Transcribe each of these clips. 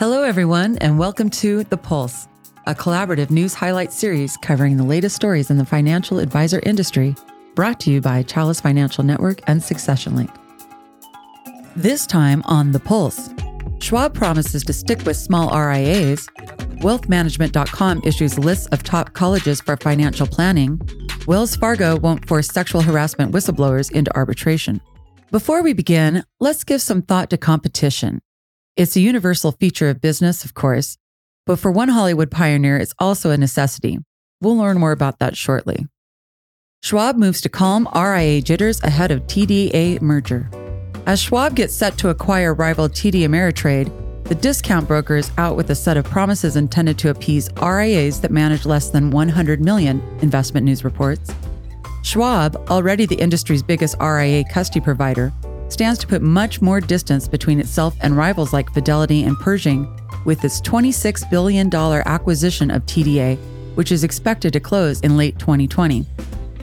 Hello, everyone, and welcome to The Pulse, a collaborative news highlight series covering the latest stories in the financial advisor industry, brought to you by Chalice Financial Network and Succession Link. This time on The Pulse, Schwab promises to stick with small RIAs, wealthmanagement.com issues lists of top colleges for financial planning, Wells Fargo won't force sexual harassment whistleblowers into arbitration. Before we begin, let's give some thought to competition. It's a universal feature of business, of course, but for one Hollywood pioneer, it's also a necessity. We'll learn more about that shortly. Schwab moves to calm RIA jitters ahead of TDA merger. As Schwab gets set to acquire rival TD Ameritrade, the discount broker is out with a set of promises intended to appease RIAs that manage less than 100 million, investment news reports. Schwab, already the industry's biggest RIA custody provider, stands to put much more distance between itself and rivals like Fidelity and Pershing with its $26 billion acquisition of TDA, which is expected to close in late 2020.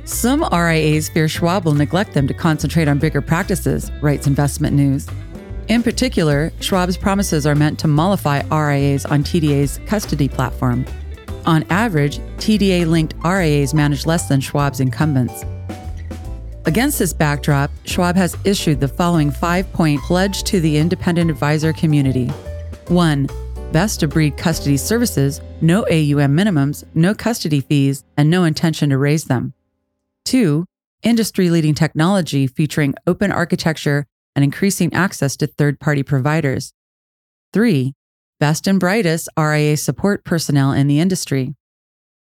Some RIAs fear Schwab will neglect them to concentrate on bigger practices, writes Investment News. In particular, Schwab's promises are meant to mollify RIAs on TDA's custody platform. On average, TDA linked RIAs manage less than Schwab's incumbents. Against this backdrop, Schwab has issued the following five point pledge to the independent advisor community 1. Best of breed custody services, no AUM minimums, no custody fees, and no intention to raise them. 2. Industry leading technology featuring open architecture and increasing access to third party providers. 3. Best and brightest RIA support personnel in the industry.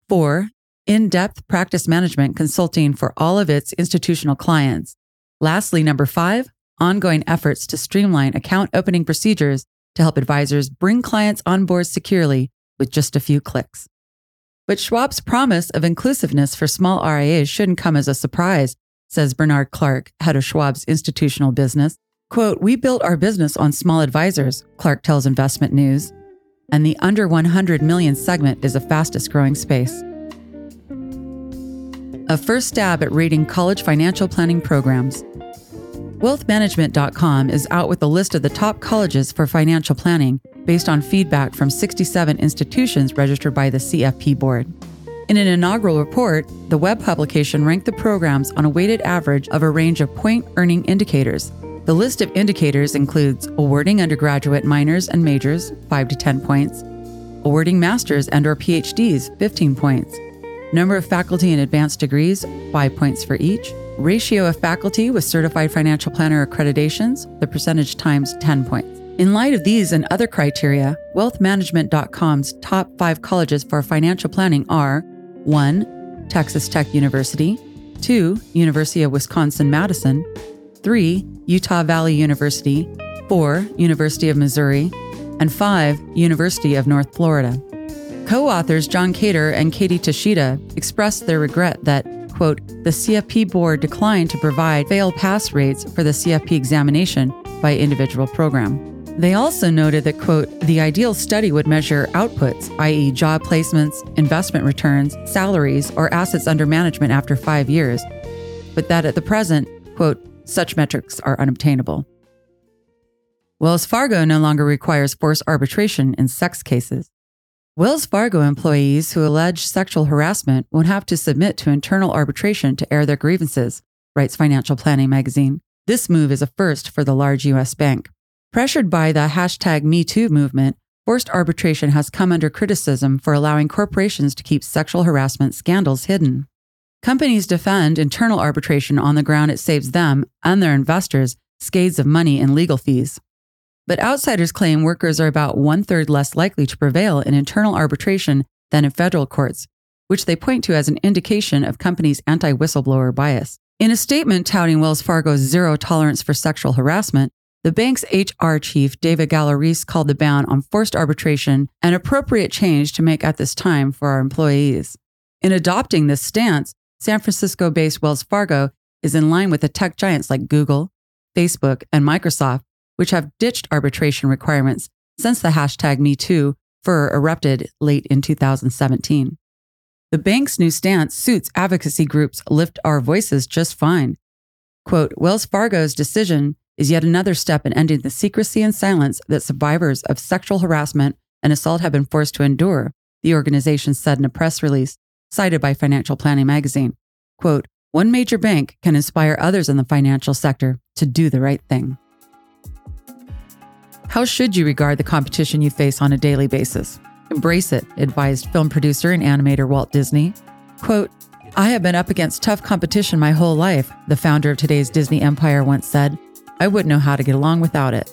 4 in depth practice management consulting for all of its institutional clients. Lastly, number five, ongoing efforts to streamline account opening procedures to help advisors bring clients on board securely with just a few clicks. But Schwab's promise of inclusiveness for small RIAs shouldn't come as a surprise, says Bernard Clark, head of Schwab's institutional business. Quote, We built our business on small advisors, Clark tells Investment News, and the under 100 million segment is the fastest growing space a first stab at rating college financial planning programs. Wealthmanagement.com is out with a list of the top colleges for financial planning based on feedback from 67 institutions registered by the CFP board. In an inaugural report, the web publication ranked the programs on a weighted average of a range of point earning indicators. The list of indicators includes awarding undergraduate minors and majors 5 to 10 points, awarding masters and or PhDs 15 points, Number of faculty in advanced degrees, five points for each. Ratio of faculty with certified financial planner accreditations, the percentage times 10 points. In light of these and other criteria, wealthmanagement.com's top five colleges for financial planning are 1. Texas Tech University, 2. University of Wisconsin Madison, 3. Utah Valley University, 4. University of Missouri, and 5. University of North Florida. Co authors John Cater and Katie Toshida expressed their regret that, quote, the CFP board declined to provide fail pass rates for the CFP examination by individual program. They also noted that, quote, the ideal study would measure outputs, i.e., job placements, investment returns, salaries, or assets under management after five years, but that at the present, quote, such metrics are unobtainable. Wells Fargo no longer requires forced arbitration in sex cases. Wells Fargo employees who allege sexual harassment won't have to submit to internal arbitration to air their grievances, writes Financial Planning magazine. This move is a first for the large U.S. bank. Pressured by the hashtag MeToo movement, forced arbitration has come under criticism for allowing corporations to keep sexual harassment scandals hidden. Companies defend internal arbitration on the ground it saves them and their investors scathes of money and legal fees. But outsiders claim workers are about one third less likely to prevail in internal arbitration than in federal courts, which they point to as an indication of companies' anti whistleblower bias. In a statement touting Wells Fargo's zero tolerance for sexual harassment, the bank's HR chief, David Galloreese, called the ban on forced arbitration an appropriate change to make at this time for our employees. In adopting this stance, San Francisco based Wells Fargo is in line with the tech giants like Google, Facebook, and Microsoft, which have ditched arbitration requirements since the hashtag MeToo fur erupted late in 2017. The bank's new stance suits advocacy groups Lift Our Voices just fine. Quote, Wells Fargo's decision is yet another step in ending the secrecy and silence that survivors of sexual harassment and assault have been forced to endure, the organization said in a press release cited by Financial Planning magazine. Quote, one major bank can inspire others in the financial sector to do the right thing. How should you regard the competition you face on a daily basis? Embrace it, advised film producer and animator Walt Disney. Quote, I have been up against tough competition my whole life, the founder of today's Disney empire once said. I wouldn't know how to get along without it.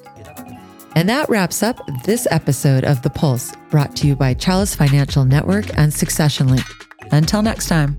And that wraps up this episode of The Pulse, brought to you by Chalice Financial Network and Succession Link. Until next time.